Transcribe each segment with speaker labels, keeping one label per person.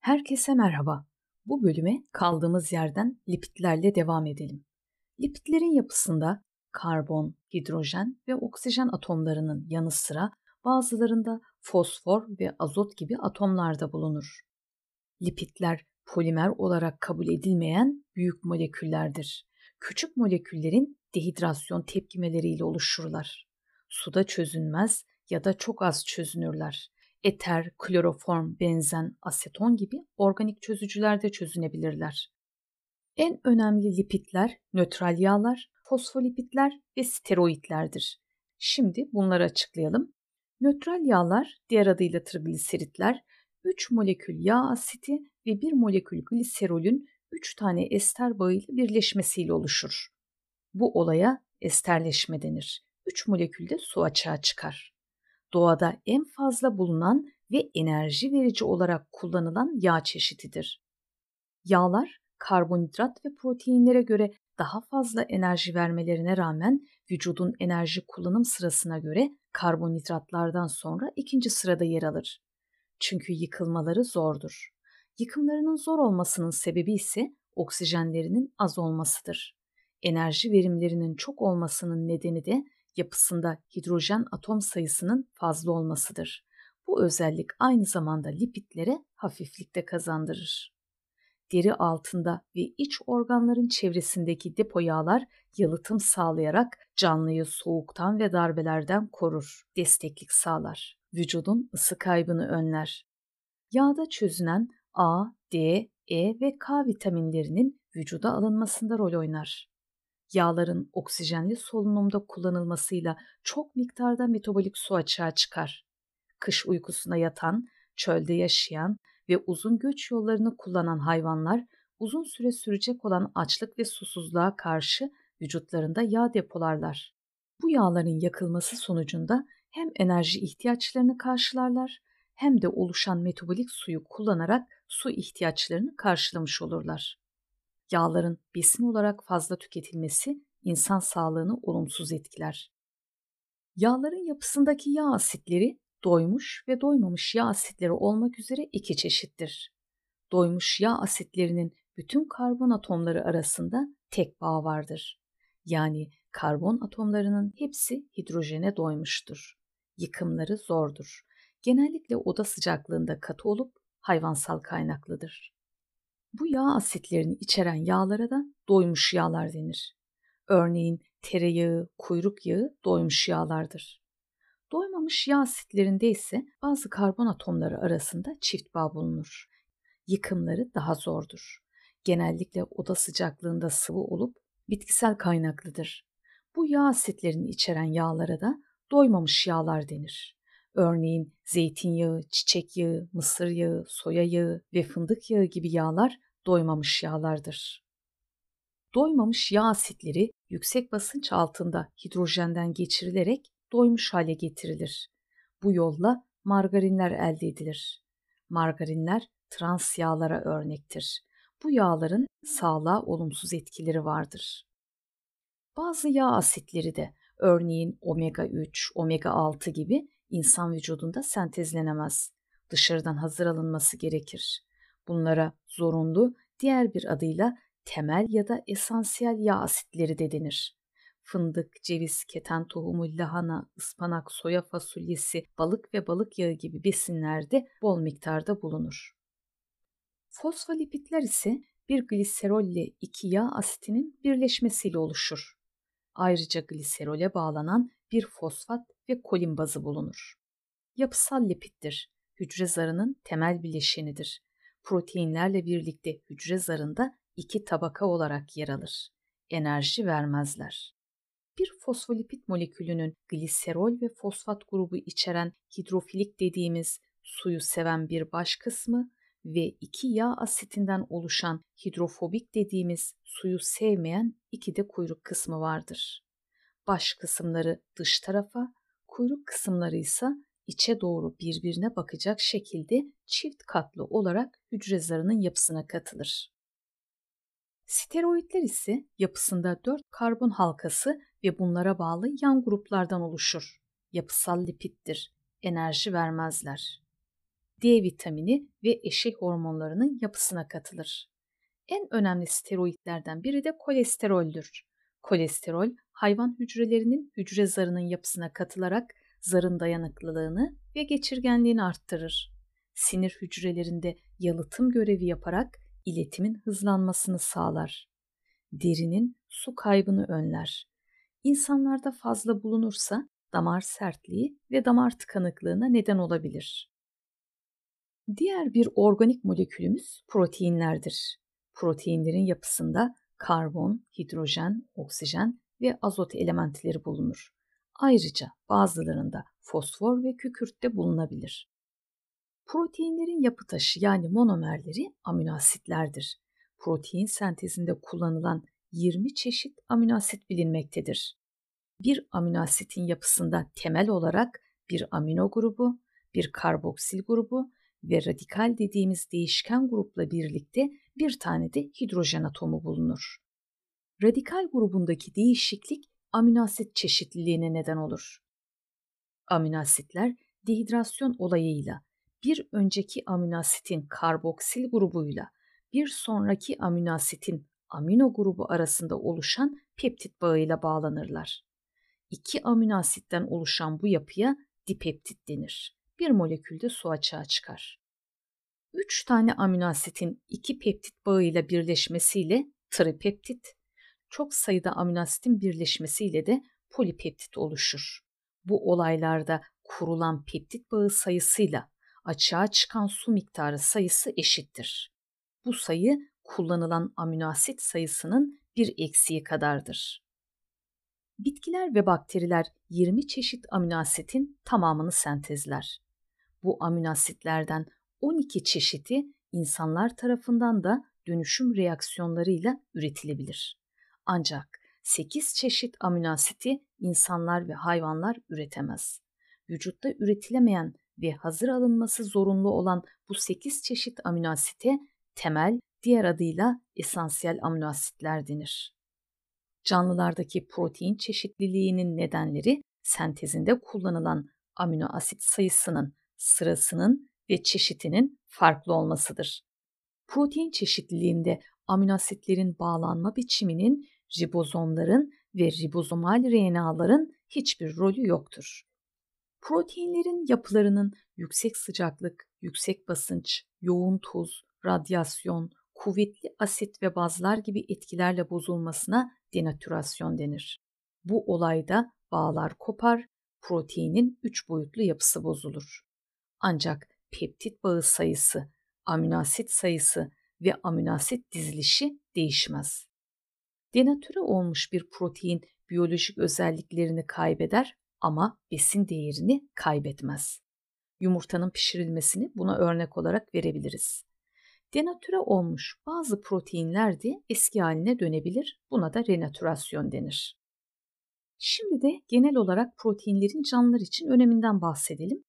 Speaker 1: Herkese merhaba. Bu bölüme kaldığımız yerden lipidlerle devam edelim. Lipidlerin yapısında karbon, hidrojen ve oksijen atomlarının yanı sıra bazılarında fosfor ve azot gibi atomlar da bulunur. Lipidler polimer olarak kabul edilmeyen büyük moleküllerdir. Küçük moleküllerin dehidrasyon tepkimeleriyle oluşurlar. Suda çözünmez ya da çok az çözünürler eter, kloroform, benzen, aseton gibi organik çözücülerde çözünebilirler. En önemli lipidler nötral yağlar, fosfolipidler ve steroidlerdir. Şimdi bunları açıklayalım. Nötral yağlar, diğer adıyla trigliseritler, 3 molekül yağ asiti ve 1 molekül gliserolün 3 tane ester bağıyla birleşmesiyle oluşur. Bu olaya esterleşme denir. 3 molekülde su açığa çıkar doğada en fazla bulunan ve enerji verici olarak kullanılan yağ çeşididir. Yağlar karbonhidrat ve proteinlere göre daha fazla enerji vermelerine rağmen vücudun enerji kullanım sırasına göre karbonhidratlardan sonra ikinci sırada yer alır. Çünkü yıkılmaları zordur. Yıkımlarının zor olmasının sebebi ise oksijenlerinin az olmasıdır. Enerji verimlerinin çok olmasının nedeni de yapısında hidrojen atom sayısının fazla olmasıdır. Bu özellik aynı zamanda lipidlere hafiflikte kazandırır. Deri altında ve iç organların çevresindeki depo yağlar yalıtım sağlayarak canlıyı soğuktan ve darbelerden korur, desteklik sağlar. Vücudun ısı kaybını önler. Yağda çözünen A, D, E ve K vitaminlerinin vücuda alınmasında rol oynar yağların oksijenli solunumda kullanılmasıyla çok miktarda metabolik su açığa çıkar. Kış uykusuna yatan, çölde yaşayan ve uzun göç yollarını kullanan hayvanlar uzun süre sürecek olan açlık ve susuzluğa karşı vücutlarında yağ depolarlar. Bu yağların yakılması sonucunda hem enerji ihtiyaçlarını karşılarlar hem de oluşan metabolik suyu kullanarak su ihtiyaçlarını karşılamış olurlar yağların besin olarak fazla tüketilmesi insan sağlığını olumsuz etkiler. Yağların yapısındaki yağ asitleri doymuş ve doymamış yağ asitleri olmak üzere iki çeşittir. Doymuş yağ asitlerinin bütün karbon atomları arasında tek bağ vardır. Yani karbon atomlarının hepsi hidrojene doymuştur. Yıkımları zordur. Genellikle oda sıcaklığında katı olup hayvansal kaynaklıdır. Bu yağ asitlerini içeren yağlara da doymuş yağlar denir. Örneğin tereyağı, kuyruk yağı doymuş yağlardır. Doymamış yağ asitlerinde ise bazı karbon atomları arasında çift bağ bulunur. Yıkımları daha zordur. Genellikle oda sıcaklığında sıvı olup bitkisel kaynaklıdır. Bu yağ asitlerini içeren yağlara da doymamış yağlar denir. Örneğin zeytinyağı, çiçek yağı, mısır yağı, soya yağı ve fındık yağı gibi yağlar doymamış yağlardır. Doymamış yağ asitleri yüksek basınç altında hidrojenden geçirilerek doymuş hale getirilir. Bu yolla margarinler elde edilir. Margarinler trans yağlara örnektir. Bu yağların sağlığa olumsuz etkileri vardır. Bazı yağ asitleri de örneğin omega 3, omega 6 gibi insan vücudunda sentezlenemez. Dışarıdan hazır alınması gerekir. Bunlara zorunlu, diğer bir adıyla temel ya da esansiyel yağ asitleri de denir. Fındık, ceviz, keten tohumu, lahana, ıspanak, soya fasulyesi, balık ve balık yağı gibi besinlerde bol miktarda bulunur. Fosfolipidler ise bir gliserolle iki yağ asitinin birleşmesiyle oluşur. Ayrıca gliserole bağlanan bir fosfat ve kolin bazı bulunur. Yapısal lipiddir. Hücre zarının temel bileşenidir. Proteinlerle birlikte hücre zarında iki tabaka olarak yer alır. Enerji vermezler. Bir fosfolipid molekülünün gliserol ve fosfat grubu içeren hidrofilik dediğimiz suyu seven bir baş kısmı ve iki yağ asitinden oluşan hidrofobik dediğimiz suyu sevmeyen iki de kuyruk kısmı vardır. Baş kısımları dış tarafa, kuyruk kısımları ise içe doğru birbirine bakacak şekilde çift katlı olarak hücre zarının yapısına katılır. Steroidler ise yapısında dört karbon halkası ve bunlara bağlı yan gruplardan oluşur. Yapısal lipittir. Enerji vermezler. D vitamini ve eşek hormonlarının yapısına katılır. En önemli steroidlerden biri de kolesteroldür. Kolesterol, hayvan hücrelerinin hücre zarının yapısına katılarak zarın dayanıklılığını ve geçirgenliğini arttırır. Sinir hücrelerinde yalıtım görevi yaparak iletimin hızlanmasını sağlar. Derinin su kaybını önler. İnsanlarda fazla bulunursa damar sertliği ve damar tıkanıklığına neden olabilir. Diğer bir organik molekülümüz proteinlerdir. Proteinlerin yapısında karbon, hidrojen, oksijen ve azot elementleri bulunur. Ayrıca bazılarında fosfor ve kükürt de bulunabilir. Proteinlerin yapı taşı yani monomerleri aminoasitlerdir. Protein sentezinde kullanılan 20 çeşit aminoasit bilinmektedir. Bir aminoasitin yapısında temel olarak bir amino grubu, bir karboksil grubu ve radikal dediğimiz değişken grupla birlikte bir tane de hidrojen atomu bulunur. Radikal grubundaki değişiklik aminoasit çeşitliliğine neden olur. Aminoasitler dehidrasyon olayıyla bir önceki aminoasitin karboksil grubuyla bir sonraki aminoasitin amino grubu arasında oluşan peptit bağıyla bağlanırlar. İki aminoasitten oluşan bu yapıya dipeptit denir. Bir molekülde su açığa çıkar. Üç tane aminoasitin iki peptit bağıyla birleşmesiyle tripeptit, çok sayıda aminoasitin birleşmesiyle de polipeptit oluşur. Bu olaylarda kurulan peptit bağı sayısıyla açığa çıkan su miktarı sayısı eşittir. Bu sayı kullanılan aminoasit sayısının bir eksiği kadardır. Bitkiler ve bakteriler 20 çeşit aminoasitin tamamını sentezler. Bu aminoasitlerden 12 çeşidi insanlar tarafından da dönüşüm reaksiyonlarıyla üretilebilir. Ancak 8 çeşit aminoasiti insanlar ve hayvanlar üretemez. Vücutta üretilemeyen ve hazır alınması zorunlu olan bu 8 çeşit aminoasite temel, diğer adıyla esansiyel aminoasitler denir. Canlılardaki protein çeşitliliğinin nedenleri sentezinde kullanılan aminoasit sayısının, sırasının ve çeşitinin farklı olmasıdır. Protein çeşitliliğinde aminoasitlerin bağlanma biçiminin ribozomların ve ribozomal RNA'ların hiçbir rolü yoktur. Proteinlerin yapılarının yüksek sıcaklık, yüksek basınç, yoğun tuz, radyasyon, kuvvetli asit ve bazlar gibi etkilerle bozulmasına denatürasyon denir. Bu olayda bağlar kopar, proteinin üç boyutlu yapısı bozulur. Ancak peptit bağı sayısı, aminoasit sayısı ve aminoasit dizilişi değişmez. Denatüre olmuş bir protein biyolojik özelliklerini kaybeder ama besin değerini kaybetmez. Yumurtanın pişirilmesini buna örnek olarak verebiliriz. Denatüre olmuş bazı proteinler de eski haline dönebilir. Buna da renatürasyon denir. Şimdi de genel olarak proteinlerin canlılar için öneminden bahsedelim.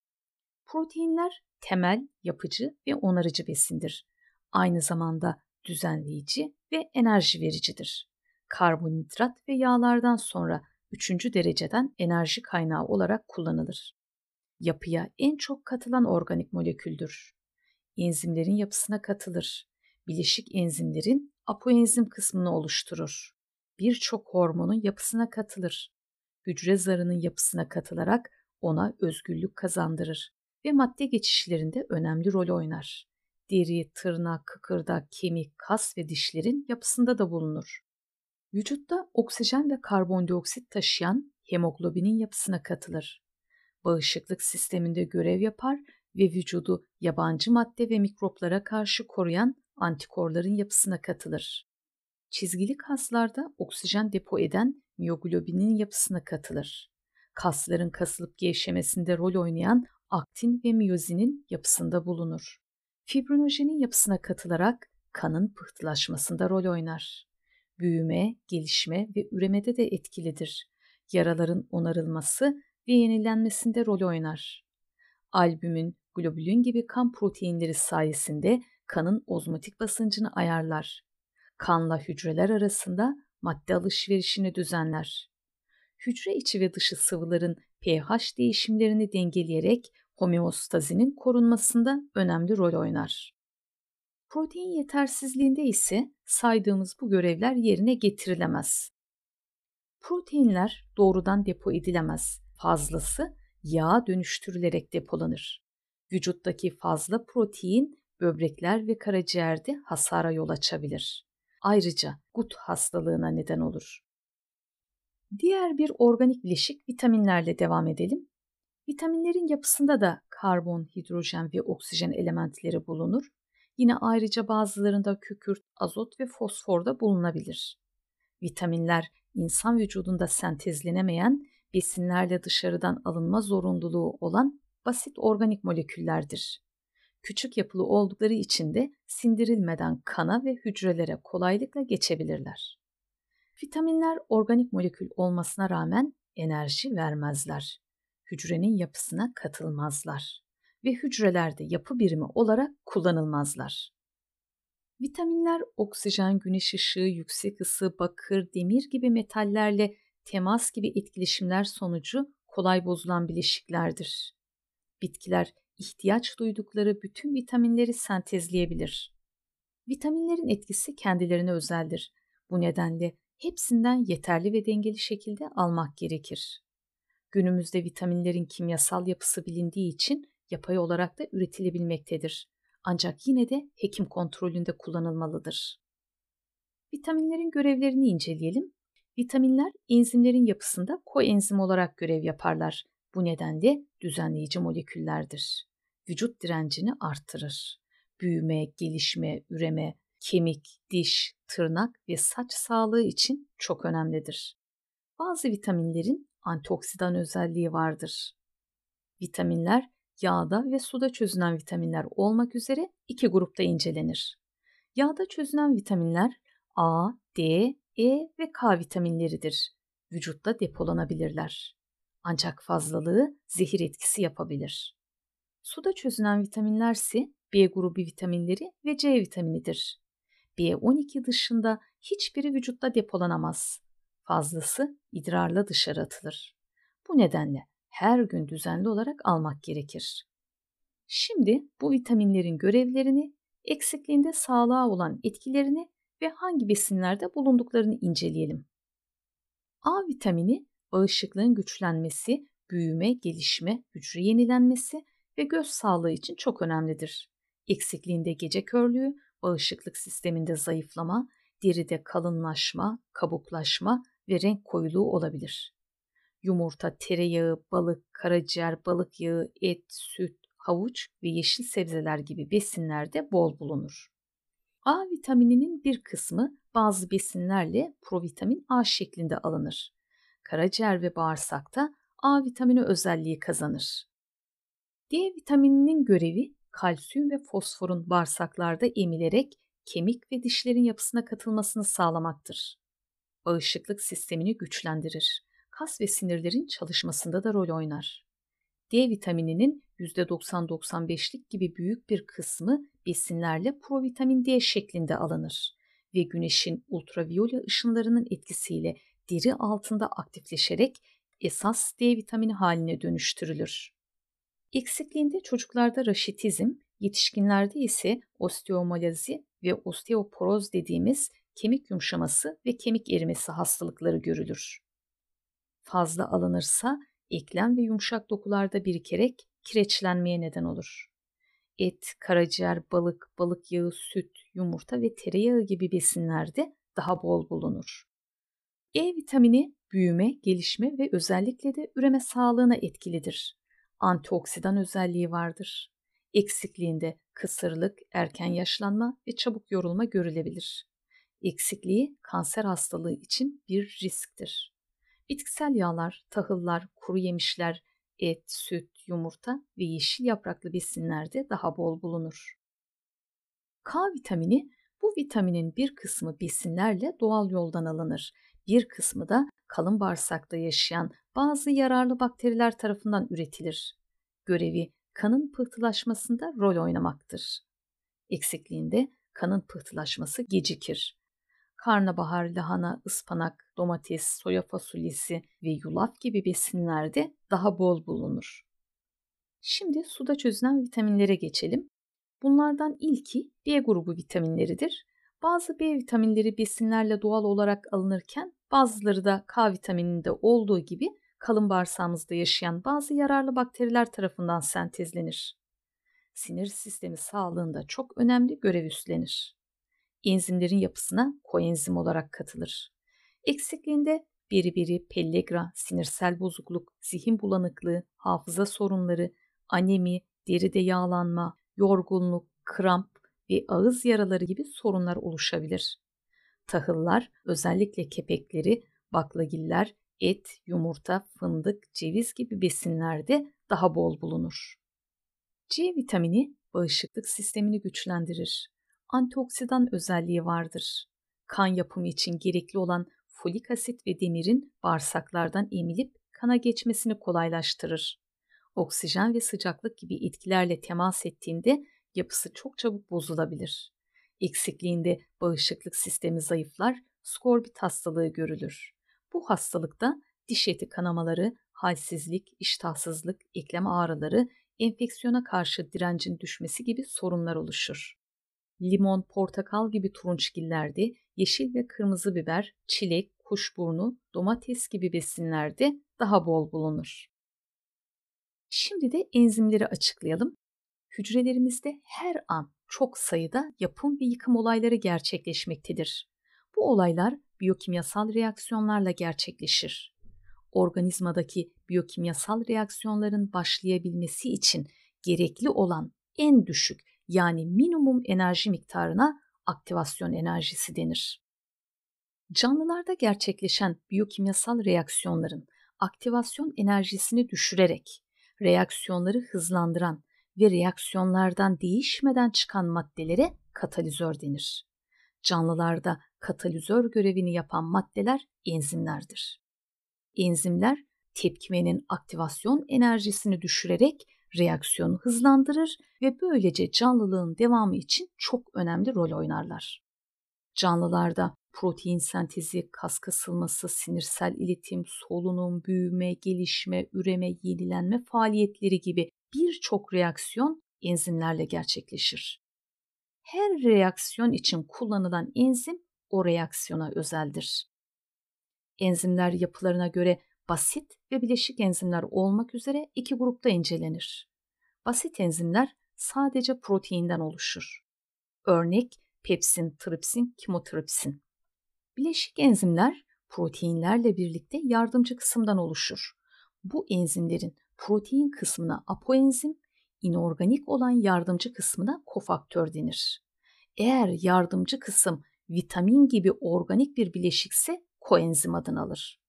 Speaker 1: Proteinler temel, yapıcı ve onarıcı besindir. Aynı zamanda düzenleyici ve enerji vericidir. Karbonhidrat ve yağlardan sonra üçüncü dereceden enerji kaynağı olarak kullanılır. Yapıya en çok katılan organik moleküldür. Enzimlerin yapısına katılır. Bileşik enzimlerin apoenzim kısmını oluşturur. Birçok hormonun yapısına katılır. Hücre zarının yapısına katılarak ona özgürlük kazandırır ve madde geçişlerinde önemli rol oynar. Deri, tırnak, kıkırdak, kemik, kas ve dişlerin yapısında da bulunur. Vücutta oksijen ve karbondioksit taşıyan hemoglobinin yapısına katılır. Bağışıklık sisteminde görev yapar ve vücudu yabancı madde ve mikroplara karşı koruyan antikorların yapısına katılır. Çizgili kaslarda oksijen depo eden miyoglobinin yapısına katılır. Kasların kasılıp gevşemesinde rol oynayan aktin ve miyozinin yapısında bulunur. Fibrinojenin yapısına katılarak kanın pıhtılaşmasında rol oynar büyüme, gelişme ve üremede de etkilidir. Yaraların onarılması ve yenilenmesinde rol oynar. Albümin, globulin gibi kan proteinleri sayesinde kanın ozmotik basıncını ayarlar. Kanla hücreler arasında madde alışverişini düzenler. Hücre içi ve dışı sıvıların pH değişimlerini dengeleyerek homeostazinin korunmasında önemli rol oynar. Protein yetersizliğinde ise saydığımız bu görevler yerine getirilemez. Proteinler doğrudan depo edilemez. Fazlası yağa dönüştürülerek depolanır. Vücuttaki fazla protein böbrekler ve karaciğerde hasara yol açabilir. Ayrıca gut hastalığına neden olur. Diğer bir organik bileşik vitaminlerle devam edelim. Vitaminlerin yapısında da karbon, hidrojen ve oksijen elementleri bulunur. Yine ayrıca bazılarında kükürt, azot ve fosfor da bulunabilir. Vitaminler insan vücudunda sentezlenemeyen, besinlerle dışarıdan alınma zorunluluğu olan basit organik moleküllerdir. Küçük yapılı oldukları için de sindirilmeden kana ve hücrelere kolaylıkla geçebilirler. Vitaminler organik molekül olmasına rağmen enerji vermezler. Hücrenin yapısına katılmazlar ve hücrelerde yapı birimi olarak kullanılmazlar. Vitaminler oksijen, güneş ışığı, yüksek ısı, bakır, demir gibi metallerle temas gibi etkileşimler sonucu kolay bozulan bileşiklerdir. Bitkiler ihtiyaç duydukları bütün vitaminleri sentezleyebilir. Vitaminlerin etkisi kendilerine özeldir. Bu nedenle hepsinden yeterli ve dengeli şekilde almak gerekir. Günümüzde vitaminlerin kimyasal yapısı bilindiği için yapay olarak da üretilebilmektedir. Ancak yine de hekim kontrolünde kullanılmalıdır. Vitaminlerin görevlerini inceleyelim. Vitaminler enzimlerin yapısında koenzim olarak görev yaparlar. Bu nedenle düzenleyici moleküllerdir. Vücut direncini artırır. Büyüme, gelişme, üreme, kemik, diş, tırnak ve saç sağlığı için çok önemlidir. Bazı vitaminlerin antioksidan özelliği vardır. Vitaminler yağda ve suda çözünen vitaminler olmak üzere iki grupta incelenir. Yağda çözünen vitaminler A, D, E ve K vitaminleridir. Vücutta depolanabilirler. Ancak fazlalığı zehir etkisi yapabilir. Suda çözünen vitaminler ise B grubu vitaminleri ve C vitaminidir. B12 dışında hiçbiri vücutta depolanamaz. Fazlası idrarla dışarı atılır. Bu nedenle her gün düzenli olarak almak gerekir. Şimdi bu vitaminlerin görevlerini, eksikliğinde sağlığa olan etkilerini ve hangi besinlerde bulunduklarını inceleyelim. A vitamini bağışıklığın güçlenmesi, büyüme, gelişme, hücre yenilenmesi ve göz sağlığı için çok önemlidir. Eksikliğinde gece körlüğü, bağışıklık sisteminde zayıflama, deride kalınlaşma, kabuklaşma ve renk koyuluğu olabilir. Yumurta, tereyağı, balık, karaciğer, balık yağı, et, süt, havuç ve yeşil sebzeler gibi besinlerde bol bulunur. A vitamininin bir kısmı bazı besinlerle provitamin A şeklinde alınır. Karaciğer ve bağırsakta A vitamini özelliği kazanır. D vitamininin görevi kalsiyum ve fosforun bağırsaklarda emilerek kemik ve dişlerin yapısına katılmasını sağlamaktır. Bağışıklık sistemini güçlendirir. Kas ve sinirlerin çalışmasında da rol oynar. D vitamininin %90-95'lik gibi büyük bir kısmı besinlerle provitamin D şeklinde alınır ve güneşin ultraviyole ışınlarının etkisiyle deri altında aktifleşerek esas D vitamini haline dönüştürülür. Eksikliğinde çocuklarda raşitizm, yetişkinlerde ise osteomalazi ve osteoporoz dediğimiz kemik yumuşaması ve kemik erimesi hastalıkları görülür. Fazla alınırsa eklem ve yumuşak dokularda birikerek kireçlenmeye neden olur. Et, karaciğer, balık, balık yağı, süt, yumurta ve tereyağı gibi besinlerde daha bol bulunur. E vitamini büyüme, gelişme ve özellikle de üreme sağlığına etkilidir antioksidan özelliği vardır. Eksikliğinde kısırlık, erken yaşlanma ve çabuk yorulma görülebilir. Eksikliği kanser hastalığı için bir risktir. Bitkisel yağlar, tahıllar, kuru yemişler, et, süt, yumurta ve yeşil yapraklı besinlerde daha bol bulunur. K vitamini bu vitaminin bir kısmı besinlerle doğal yoldan alınır. Bir kısmı da kalın bağırsakta yaşayan bazı yararlı bakteriler tarafından üretilir. Görevi kanın pıhtılaşmasında rol oynamaktır. Eksikliğinde kanın pıhtılaşması gecikir. Karnabahar, lahana, ıspanak, domates, soya fasulyesi ve yulaf gibi besinlerde daha bol bulunur. Şimdi suda çözünen vitaminlere geçelim. Bunlardan ilki B grubu vitaminleridir. Bazı B vitaminleri besinlerle doğal olarak alınırken bazıları da K vitamininde olduğu gibi kalın bağırsağımızda yaşayan bazı yararlı bakteriler tarafından sentezlenir. Sinir sistemi sağlığında çok önemli görev üstlenir. Enzimlerin yapısına koenzim olarak katılır. Eksikliğinde biri pellegra, sinirsel bozukluk, zihin bulanıklığı, hafıza sorunları, anemi, deride yağlanma, yorgunluk, kramp ve ağız yaraları gibi sorunlar oluşabilir. Tahıllar, özellikle kepekleri, baklagiller, et, yumurta, fındık, ceviz gibi besinlerde daha bol bulunur. C vitamini bağışıklık sistemini güçlendirir. Antioksidan özelliği vardır. Kan yapımı için gerekli olan folik asit ve demirin bağırsaklardan emilip kana geçmesini kolaylaştırır. Oksijen ve sıcaklık gibi etkilerle temas ettiğinde yapısı çok çabuk bozulabilir. Eksikliğinde bağışıklık sistemi zayıflar, skorbit hastalığı görülür. Bu hastalıkta diş eti kanamaları, halsizlik, iştahsızlık, eklem ağrıları, enfeksiyona karşı direncin düşmesi gibi sorunlar oluşur. Limon, portakal gibi turunçgillerde, yeşil ve kırmızı biber, çilek, kuşburnu, domates gibi besinlerde daha bol bulunur. Şimdi de enzimleri açıklayalım. Hücrelerimizde her an çok sayıda yapım ve yıkım olayları gerçekleşmektedir. Bu olaylar biyokimyasal reaksiyonlarla gerçekleşir. Organizmadaki biyokimyasal reaksiyonların başlayabilmesi için gerekli olan en düşük yani minimum enerji miktarına aktivasyon enerjisi denir. Canlılarda gerçekleşen biyokimyasal reaksiyonların aktivasyon enerjisini düşürerek reaksiyonları hızlandıran ve reaksiyonlardan değişmeden çıkan maddelere katalizör denir. Canlılarda katalizör görevini yapan maddeler enzimlerdir. Enzimler tepkimenin aktivasyon enerjisini düşürerek reaksiyonu hızlandırır ve böylece canlılığın devamı için çok önemli rol oynarlar. Canlılarda protein sentezi, kas kasılması, sinirsel iletim, solunum, büyüme, gelişme, üreme, yenilenme faaliyetleri gibi birçok reaksiyon enzimlerle gerçekleşir. Her reaksiyon için kullanılan enzim o reaksiyona özeldir. Enzimler yapılarına göre basit ve bileşik enzimler olmak üzere iki grupta incelenir. Basit enzimler sadece proteinden oluşur. Örnek pepsin, tripsin, kimotripsin. Bileşik enzimler proteinlerle birlikte yardımcı kısımdan oluşur. Bu enzimlerin protein kısmına apoenzim, inorganik olan yardımcı kısmına kofaktör denir. Eğer yardımcı kısım vitamin gibi organik bir bileşikse koenzim adını alır.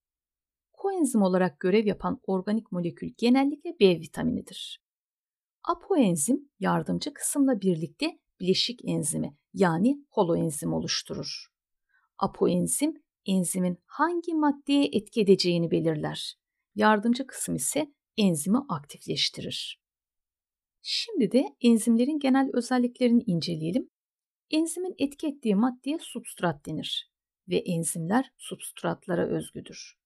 Speaker 1: Koenzim olarak görev yapan organik molekül genellikle B vitaminidir. Apoenzim yardımcı kısımla birlikte bileşik enzimi yani holoenzim oluşturur. Apoenzim enzimin hangi maddeye etki edeceğini belirler. Yardımcı kısım ise enzimi aktifleştirir. Şimdi de enzimlerin genel özelliklerini inceleyelim. Enzimin etki ettiği maddeye substrat denir ve enzimler substratlara özgüdür.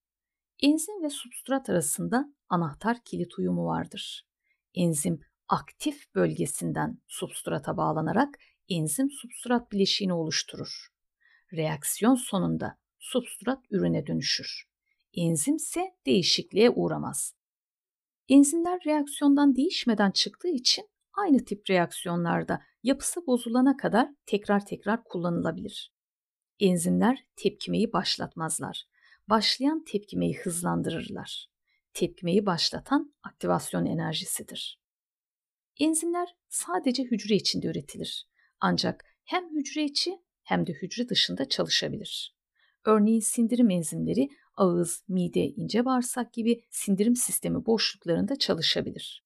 Speaker 1: Enzim ve substrat arasında anahtar kilit uyumu vardır. Enzim aktif bölgesinden substrata bağlanarak enzim substrat bileşiğini oluşturur. Reaksiyon sonunda substrat ürüne dönüşür. Enzim ise değişikliğe uğramaz. Enzimler reaksiyondan değişmeden çıktığı için aynı tip reaksiyonlarda yapısı bozulana kadar tekrar tekrar kullanılabilir. Enzimler tepkimeyi başlatmazlar. Başlayan tepkimeyi hızlandırırlar. Tepkimeyi başlatan aktivasyon enerjisidir. Enzimler sadece hücre içinde üretilir. Ancak hem hücre içi hem de hücre dışında çalışabilir. Örneğin sindirim enzimleri ağız, mide, ince bağırsak gibi sindirim sistemi boşluklarında çalışabilir.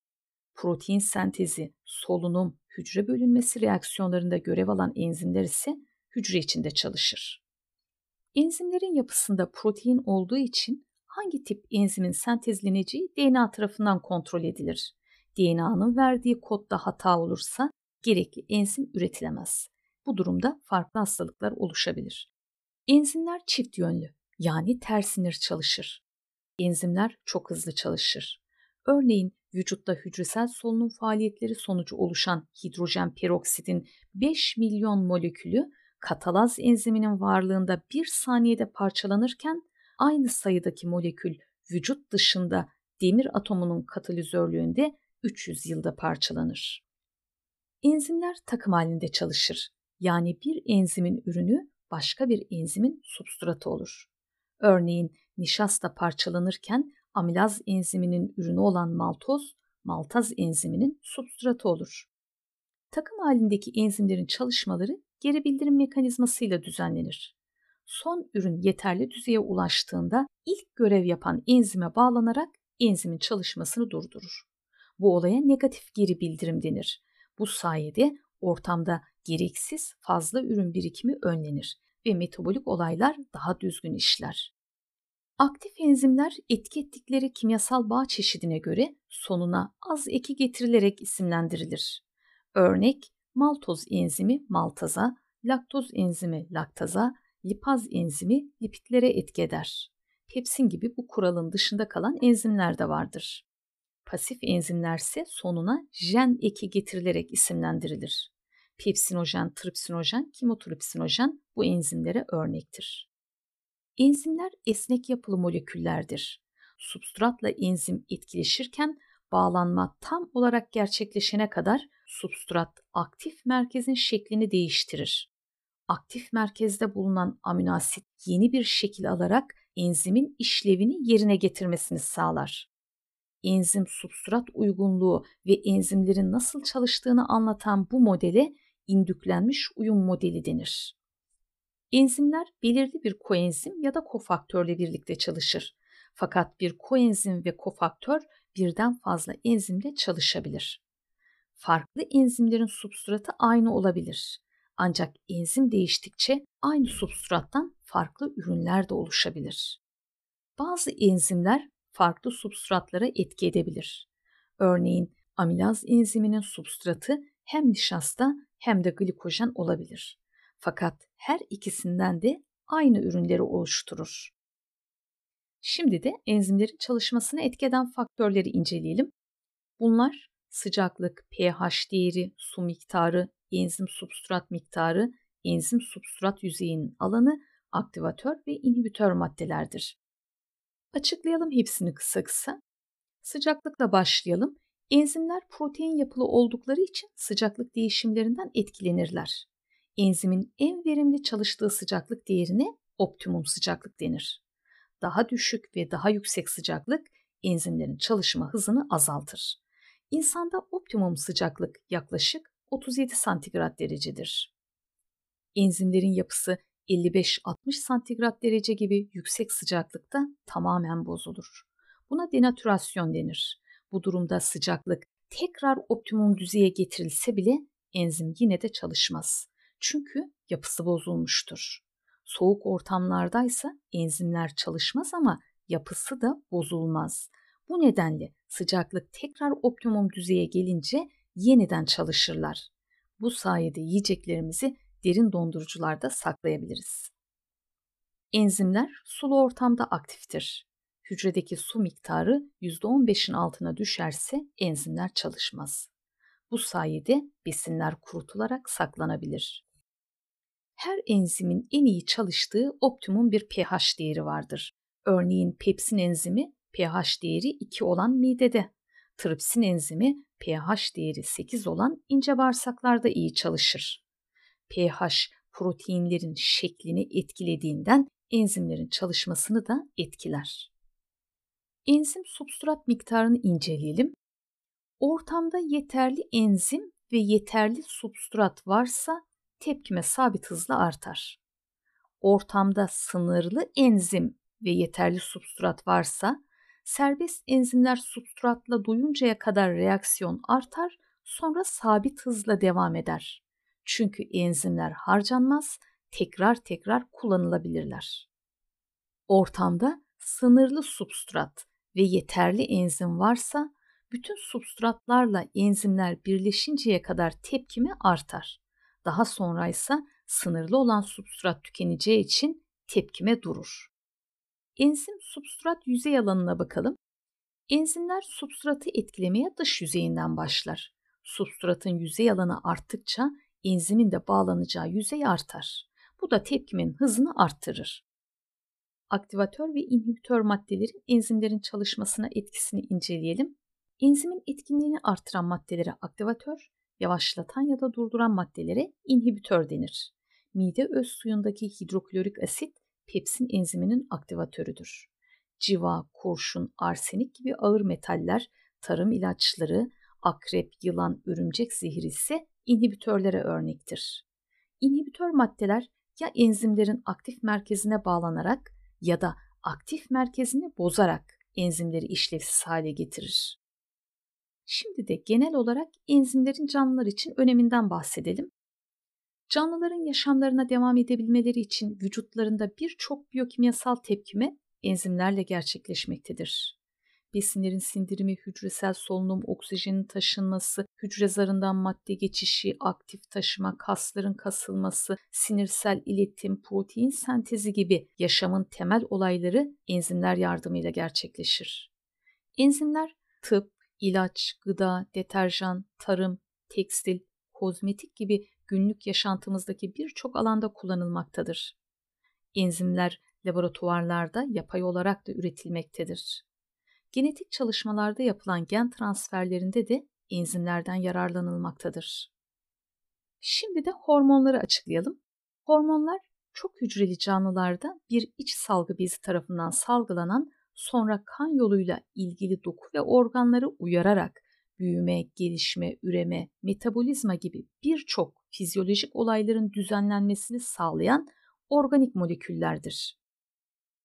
Speaker 1: Protein sentezi, solunum, hücre bölünmesi reaksiyonlarında görev alan enzimler ise hücre içinde çalışır. Enzimlerin yapısında protein olduğu için hangi tip enzimin sentezleneceği DNA tarafından kontrol edilir. DNA'nın verdiği kodda hata olursa gerekli enzim üretilemez. Bu durumda farklı hastalıklar oluşabilir. Enzimler çift yönlü yani ters sinir çalışır. Enzimler çok hızlı çalışır. Örneğin vücutta hücresel solunum faaliyetleri sonucu oluşan hidrojen peroksidin 5 milyon molekülü katalaz enziminin varlığında bir saniyede parçalanırken aynı sayıdaki molekül vücut dışında demir atomunun katalizörlüğünde 300 yılda parçalanır. Enzimler takım halinde çalışır. Yani bir enzimin ürünü başka bir enzimin substratı olur. Örneğin nişasta parçalanırken amilaz enziminin ürünü olan maltoz, maltaz enziminin substratı olur. Takım halindeki enzimlerin çalışmaları geri bildirim mekanizmasıyla düzenlenir. Son ürün yeterli düzeye ulaştığında ilk görev yapan enzime bağlanarak enzimin çalışmasını durdurur. Bu olaya negatif geri bildirim denir. Bu sayede ortamda gereksiz fazla ürün birikimi önlenir ve metabolik olaylar daha düzgün işler. Aktif enzimler etki ettikleri kimyasal bağ çeşidine göre sonuna az eki getirilerek isimlendirilir. Örnek maltoz enzimi maltaza, laktoz enzimi laktaza, lipaz enzimi lipidlere etki eder. Pepsin gibi bu kuralın dışında kalan enzimler de vardır. Pasif enzimlerse sonuna jen eki getirilerek isimlendirilir. Pepsinojen, tripsinojen, kimotripsinojen bu enzimlere örnektir. Enzimler esnek yapılı moleküllerdir. Substratla enzim etkileşirken bağlanma tam olarak gerçekleşene kadar substrat aktif merkezin şeklini değiştirir. Aktif merkezde bulunan aminoasit yeni bir şekil alarak enzimin işlevini yerine getirmesini sağlar. Enzim substrat uygunluğu ve enzimlerin nasıl çalıştığını anlatan bu modele indüklenmiş uyum modeli denir. Enzimler belirli bir koenzim ya da kofaktörle birlikte çalışır. Fakat bir koenzim ve kofaktör birden fazla enzimle çalışabilir. Farklı enzimlerin substratı aynı olabilir. Ancak enzim değiştikçe aynı substrattan farklı ürünler de oluşabilir. Bazı enzimler farklı substratlara etki edebilir. Örneğin amilaz enziminin substratı hem nişasta hem de glikojen olabilir. Fakat her ikisinden de aynı ürünleri oluşturur. Şimdi de enzimlerin çalışmasını etkeden faktörleri inceleyelim. Bunlar sıcaklık, pH değeri, su miktarı, enzim substrat miktarı, enzim substrat yüzeyinin alanı, aktivatör ve inhibitör maddelerdir. Açıklayalım hepsini kısa kısa. Sıcaklıkla başlayalım. Enzimler protein yapılı oldukları için sıcaklık değişimlerinden etkilenirler. Enzimin en verimli çalıştığı sıcaklık değerine optimum sıcaklık denir. Daha düşük ve daha yüksek sıcaklık enzimlerin çalışma hızını azaltır. İnsanda optimum sıcaklık yaklaşık 37 santigrat derecedir. Enzimlerin yapısı 55-60 santigrat derece gibi yüksek sıcaklıkta tamamen bozulur. Buna denatürasyon denir. Bu durumda sıcaklık tekrar optimum düzeye getirilse bile enzim yine de çalışmaz. Çünkü yapısı bozulmuştur. Soğuk ortamlardaysa enzimler çalışmaz ama yapısı da bozulmaz. Bu nedenle sıcaklık tekrar optimum düzeye gelince yeniden çalışırlar. Bu sayede yiyeceklerimizi derin dondurucularda saklayabiliriz. Enzimler sulu ortamda aktiftir. Hücredeki su miktarı %15'in altına düşerse enzimler çalışmaz. Bu sayede besinler kurutularak saklanabilir. Her enzimin en iyi çalıştığı optimum bir pH değeri vardır. Örneğin pepsin enzimi pH değeri 2 olan midede, tripsin enzimi pH değeri 8 olan ince bağırsaklarda iyi çalışır pH proteinlerin şeklini etkilediğinden enzimlerin çalışmasını da etkiler. Enzim substrat miktarını inceleyelim. Ortamda yeterli enzim ve yeterli substrat varsa tepkime sabit hızla artar. Ortamda sınırlı enzim ve yeterli substrat varsa serbest enzimler substratla doyuncaya kadar reaksiyon artar, sonra sabit hızla devam eder. Çünkü enzimler harcanmaz, tekrar tekrar kullanılabilirler. Ortamda sınırlı substrat ve yeterli enzim varsa bütün substratlarla enzimler birleşinceye kadar tepkime artar. Daha sonra ise sınırlı olan substrat tükeneceği için tepkime durur. Enzim substrat yüzey alanına bakalım. Enzimler substratı etkilemeye dış yüzeyinden başlar. Substratın yüzey alanı arttıkça enzimin de bağlanacağı yüzey artar. Bu da tepkimin hızını arttırır. Aktivatör ve inhibitör maddelerin enzimlerin çalışmasına etkisini inceleyelim. Enzimin etkinliğini artıran maddelere aktivatör, yavaşlatan ya da durduran maddelere inhibitör denir. Mide öz suyundaki hidroklorik asit pepsin enziminin aktivatörüdür. Civa, kurşun, arsenik gibi ağır metaller, tarım ilaçları, akrep, yılan, örümcek zehri ise inhibitörlere örnektir. İnhibitör maddeler ya enzimlerin aktif merkezine bağlanarak ya da aktif merkezini bozarak enzimleri işlevsiz hale getirir. Şimdi de genel olarak enzimlerin canlılar için öneminden bahsedelim. Canlıların yaşamlarına devam edebilmeleri için vücutlarında birçok biyokimyasal tepkime enzimlerle gerçekleşmektedir. Besinlerin sindirimi, hücresel solunum, oksijenin taşınması, hücre zarından madde geçişi, aktif taşıma, kasların kasılması, sinirsel iletim, protein sentezi gibi yaşamın temel olayları enzimler yardımıyla gerçekleşir. Enzimler tıp, ilaç, gıda, deterjan, tarım, tekstil, kozmetik gibi günlük yaşantımızdaki birçok alanda kullanılmaktadır. Enzimler laboratuvarlarda yapay olarak da üretilmektedir. Genetik çalışmalarda yapılan gen transferlerinde de enzimlerden yararlanılmaktadır. Şimdi de hormonları açıklayalım. Hormonlar çok hücreli canlılarda bir iç salgı bezi tarafından salgılanan sonra kan yoluyla ilgili doku ve organları uyararak büyüme, gelişme, üreme, metabolizma gibi birçok fizyolojik olayların düzenlenmesini sağlayan organik moleküllerdir.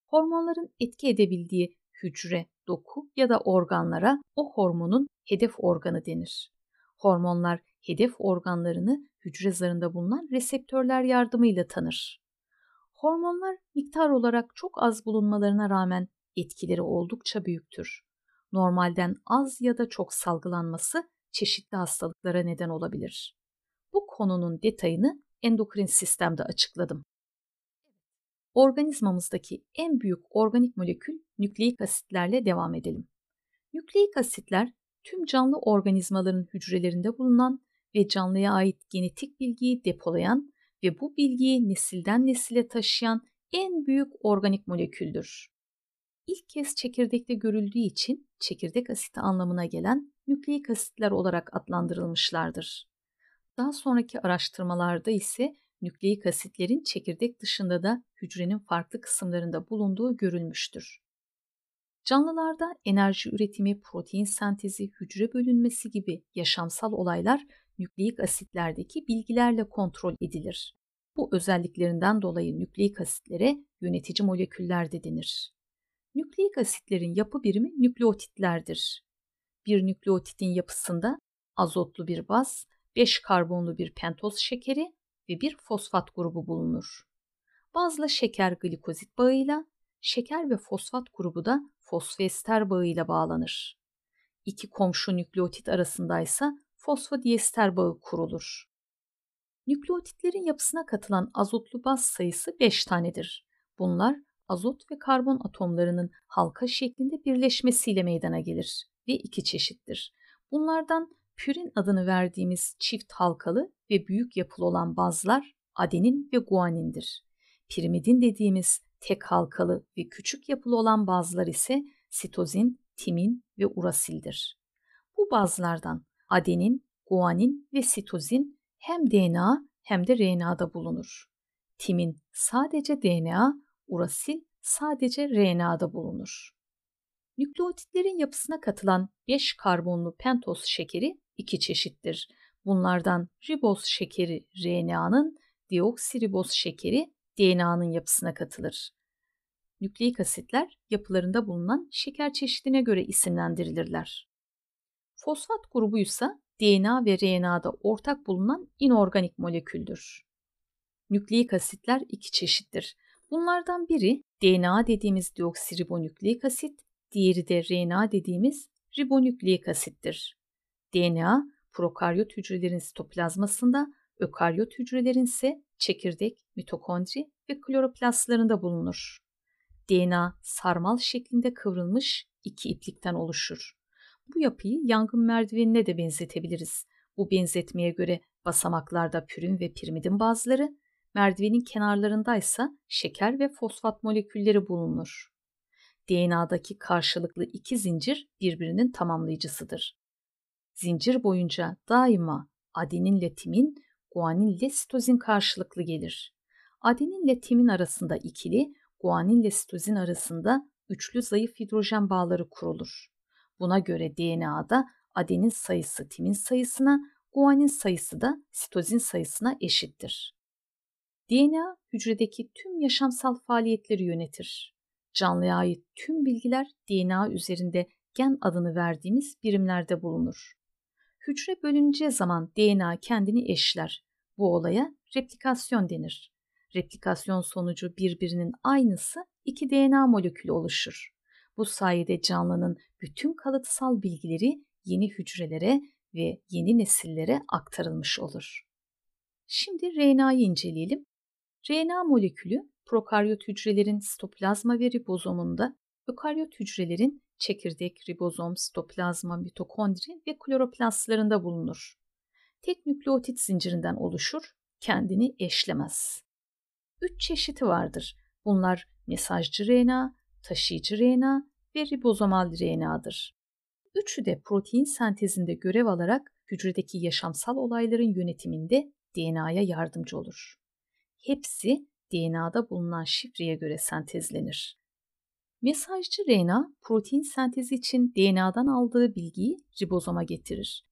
Speaker 1: Hormonların etki edebildiği hücre, doku ya da organlara o hormonun hedef organı denir. Hormonlar hedef organlarını hücre zarında bulunan reseptörler yardımıyla tanır. Hormonlar miktar olarak çok az bulunmalarına rağmen etkileri oldukça büyüktür. Normalden az ya da çok salgılanması çeşitli hastalıklara neden olabilir. Bu konunun detayını endokrin sistemde açıkladım. Organizmamızdaki en büyük organik molekül nükleik asitlerle devam edelim. Nükleik asitler tüm canlı organizmaların hücrelerinde bulunan ve canlıya ait genetik bilgiyi depolayan ve bu bilgiyi nesilden nesile taşıyan en büyük organik moleküldür. İlk kez çekirdekte görüldüğü için çekirdek asiti anlamına gelen nükleik asitler olarak adlandırılmışlardır. Daha sonraki araştırmalarda ise nükleik asitlerin çekirdek dışında da hücrenin farklı kısımlarında bulunduğu görülmüştür. Canlılarda enerji üretimi, protein sentezi, hücre bölünmesi gibi yaşamsal olaylar nükleik asitlerdeki bilgilerle kontrol edilir. Bu özelliklerinden dolayı nükleik asitlere yönetici moleküller de denir. Nükleik asitlerin yapı birimi nükleotitlerdir. Bir nükleotitin yapısında azotlu bir baz, 5 karbonlu bir pentoz şekeri ve bir fosfat grubu bulunur. Bazla şeker glikozit bağıyla, şeker ve fosfat grubu da fosfoester bağıyla bağlanır. İki komşu nükleotit arasındaysa fosfodiester bağı kurulur. Nükleotitlerin yapısına katılan azotlu baz sayısı 5 tanedir. Bunlar azot ve karbon atomlarının halka şeklinde birleşmesiyle meydana gelir ve iki çeşittir. Bunlardan pürin adını verdiğimiz çift halkalı ve büyük yapılı olan bazlar adenin ve guanindir. Pirimidin dediğimiz tek halkalı ve küçük yapılı olan bazlar ise sitozin, timin ve urasildir. Bu bazlardan adenin, guanin ve sitozin hem DNA hem de RNA'da bulunur. Timin sadece DNA, urasil sadece RNA'da bulunur. Nükleotitlerin yapısına katılan 5 karbonlu pentoz şekeri iki çeşittir. Bunlardan riboz şekeri RNA'nın, deoksiriboz şekeri DNA'nın yapısına katılır. Nükleik asitler yapılarında bulunan şeker çeşidine göre isimlendirilirler. Fosfat grubu ise DNA ve RNA'da ortak bulunan inorganik moleküldür. Nükleik asitler iki çeşittir. Bunlardan biri DNA dediğimiz deoksiribonükleik asit, diğeri de RNA dediğimiz ribonükleik asittir. DNA, prokaryot hücrelerin sitoplazmasında, ökaryot hücrelerin ise çekirdek, mitokondri ve kloroplastlarında bulunur. DNA sarmal şeklinde kıvrılmış iki iplikten oluşur. Bu yapıyı yangın merdivenine de benzetebiliriz. Bu benzetmeye göre basamaklarda pürin ve pirimidin bazıları, merdivenin kenarlarındaysa şeker ve fosfat molekülleri bulunur. DNA'daki karşılıklı iki zincir birbirinin tamamlayıcısıdır. Zincir boyunca daima adeninle timin, guaninle sitozin karşılıklı gelir. Adeninle timin arasında ikili, guaninle sitozin arasında üçlü zayıf hidrojen bağları kurulur. Buna göre DNA'da adenin sayısı timin sayısına, guanin sayısı da sitozin sayısına eşittir. DNA hücredeki tüm yaşamsal faaliyetleri yönetir. Canlıya ait tüm bilgiler DNA üzerinde gen adını verdiğimiz birimlerde bulunur. Hücre bölüneceği zaman DNA kendini eşler. Bu olaya replikasyon denir. Replikasyon sonucu birbirinin aynısı iki DNA molekülü oluşur. Bu sayede canlının bütün kalıtsal bilgileri yeni hücrelere ve yeni nesillere aktarılmış olur. Şimdi RNA'yı inceleyelim. RNA molekülü prokaryot hücrelerin sitoplazma ve ribozomunda, ökaryot hücrelerin çekirdek, ribozom, sitoplazma, mitokondri ve kloroplastlarında bulunur. Tek nükleotit zincirinden oluşur, kendini eşlemez. Üç çeşidi vardır. Bunlar mesajcı RNA, taşıyıcı RNA ve ribozomal RNA'dır. Üçü de protein sentezinde görev alarak hücredeki yaşamsal olayların yönetiminde DNA'ya yardımcı olur. Hepsi DNA'da bulunan şifreye göre sentezlenir. Mesajcı RNA protein sentezi için DNA'dan aldığı bilgiyi ribozoma getirir.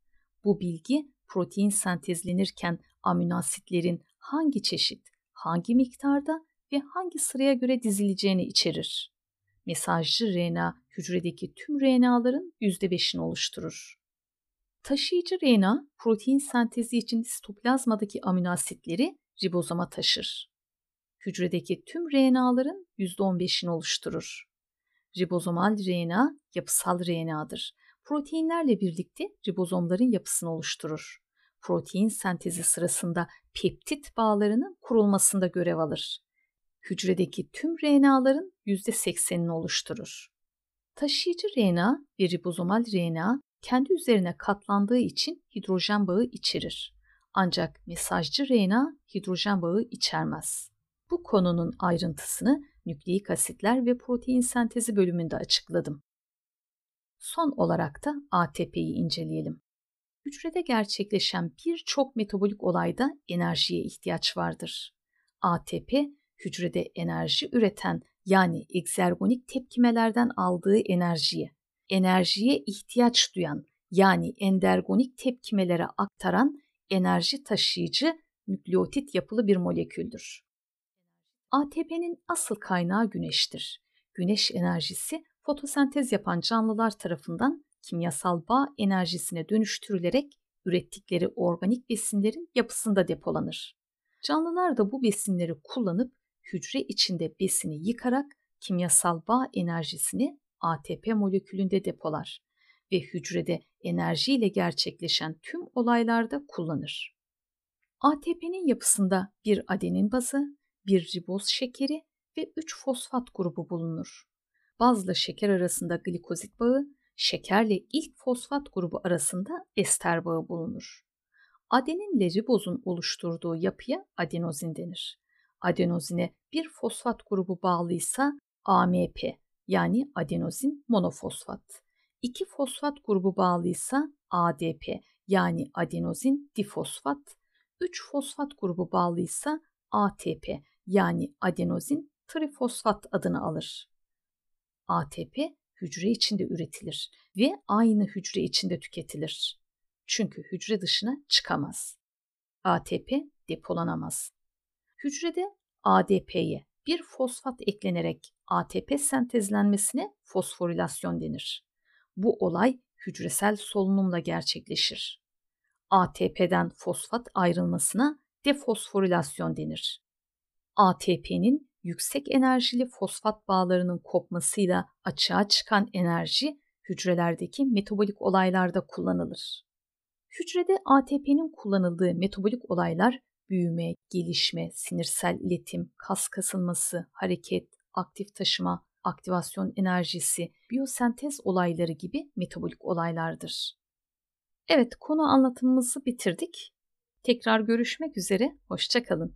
Speaker 1: Bu bilgi protein sentezlenirken amino asitlerin hangi çeşit, hangi miktarda ve hangi sıraya göre dizileceğini içerir. Mesajcı RNA hücredeki tüm RNA'ların %5'ini oluşturur. Taşıyıcı RNA protein sentezi için sitoplazmadaki amino asitleri ribozoma taşır. Hücredeki tüm RNA'ların %15'ini oluşturur. Ribozomal RNA yapısal RNA'dır. Proteinlerle birlikte ribozomların yapısını oluşturur. Protein sentezi sırasında peptit bağlarının kurulmasında görev alır. Hücredeki tüm RNA'ların %80'ini oluşturur. Taşıyıcı RNA ve ribozomal RNA kendi üzerine katlandığı için hidrojen bağı içerir. Ancak mesajcı RNA hidrojen bağı içermez. Bu konunun ayrıntısını nükleik asitler ve protein sentezi bölümünde açıkladım. Son olarak da ATP'yi inceleyelim. Hücrede gerçekleşen birçok metabolik olayda enerjiye ihtiyaç vardır. ATP, hücrede enerji üreten yani egzergonik tepkimelerden aldığı enerjiye, enerjiye ihtiyaç duyan yani endergonik tepkimelere aktaran enerji taşıyıcı nükleotit yapılı bir moleküldür. ATP'nin asıl kaynağı güneştir. Güneş enerjisi fotosentez yapan canlılar tarafından kimyasal bağ enerjisine dönüştürülerek ürettikleri organik besinlerin yapısında depolanır. Canlılar da bu besinleri kullanıp hücre içinde besini yıkarak kimyasal bağ enerjisini ATP molekülünde depolar ve hücrede enerjiyle gerçekleşen tüm olaylarda kullanır. ATP'nin yapısında bir adenin bazı, bir riboz şekeri ve 3 fosfat grubu bulunur. Bazla şeker arasında glikozit bağı, şekerle ilk fosfat grubu arasında ester bağı bulunur. Adeninle ribozun oluşturduğu yapıya adenozin denir. Adenozine bir fosfat grubu bağlıysa AMP yani adenozin monofosfat. İki fosfat grubu bağlıysa ADP yani adenozin difosfat. 3 fosfat grubu bağlıysa ATP yani adenozin trifosfat adını alır. ATP hücre içinde üretilir ve aynı hücre içinde tüketilir. Çünkü hücre dışına çıkamaz. ATP depolanamaz. Hücrede ADP'ye bir fosfat eklenerek ATP sentezlenmesine fosforilasyon denir. Bu olay hücresel solunumla gerçekleşir. ATP'den fosfat ayrılmasına defosforilasyon denir. ATP'nin yüksek enerjili fosfat bağlarının kopmasıyla açığa çıkan enerji hücrelerdeki metabolik olaylarda kullanılır. Hücrede ATP'nin kullanıldığı metabolik olaylar büyüme, gelişme, sinirsel iletim, kas kasılması, hareket, aktif taşıma, aktivasyon enerjisi, biyosentez olayları gibi metabolik olaylardır. Evet, konu anlatımımızı bitirdik. Tekrar görüşmek üzere, hoşçakalın.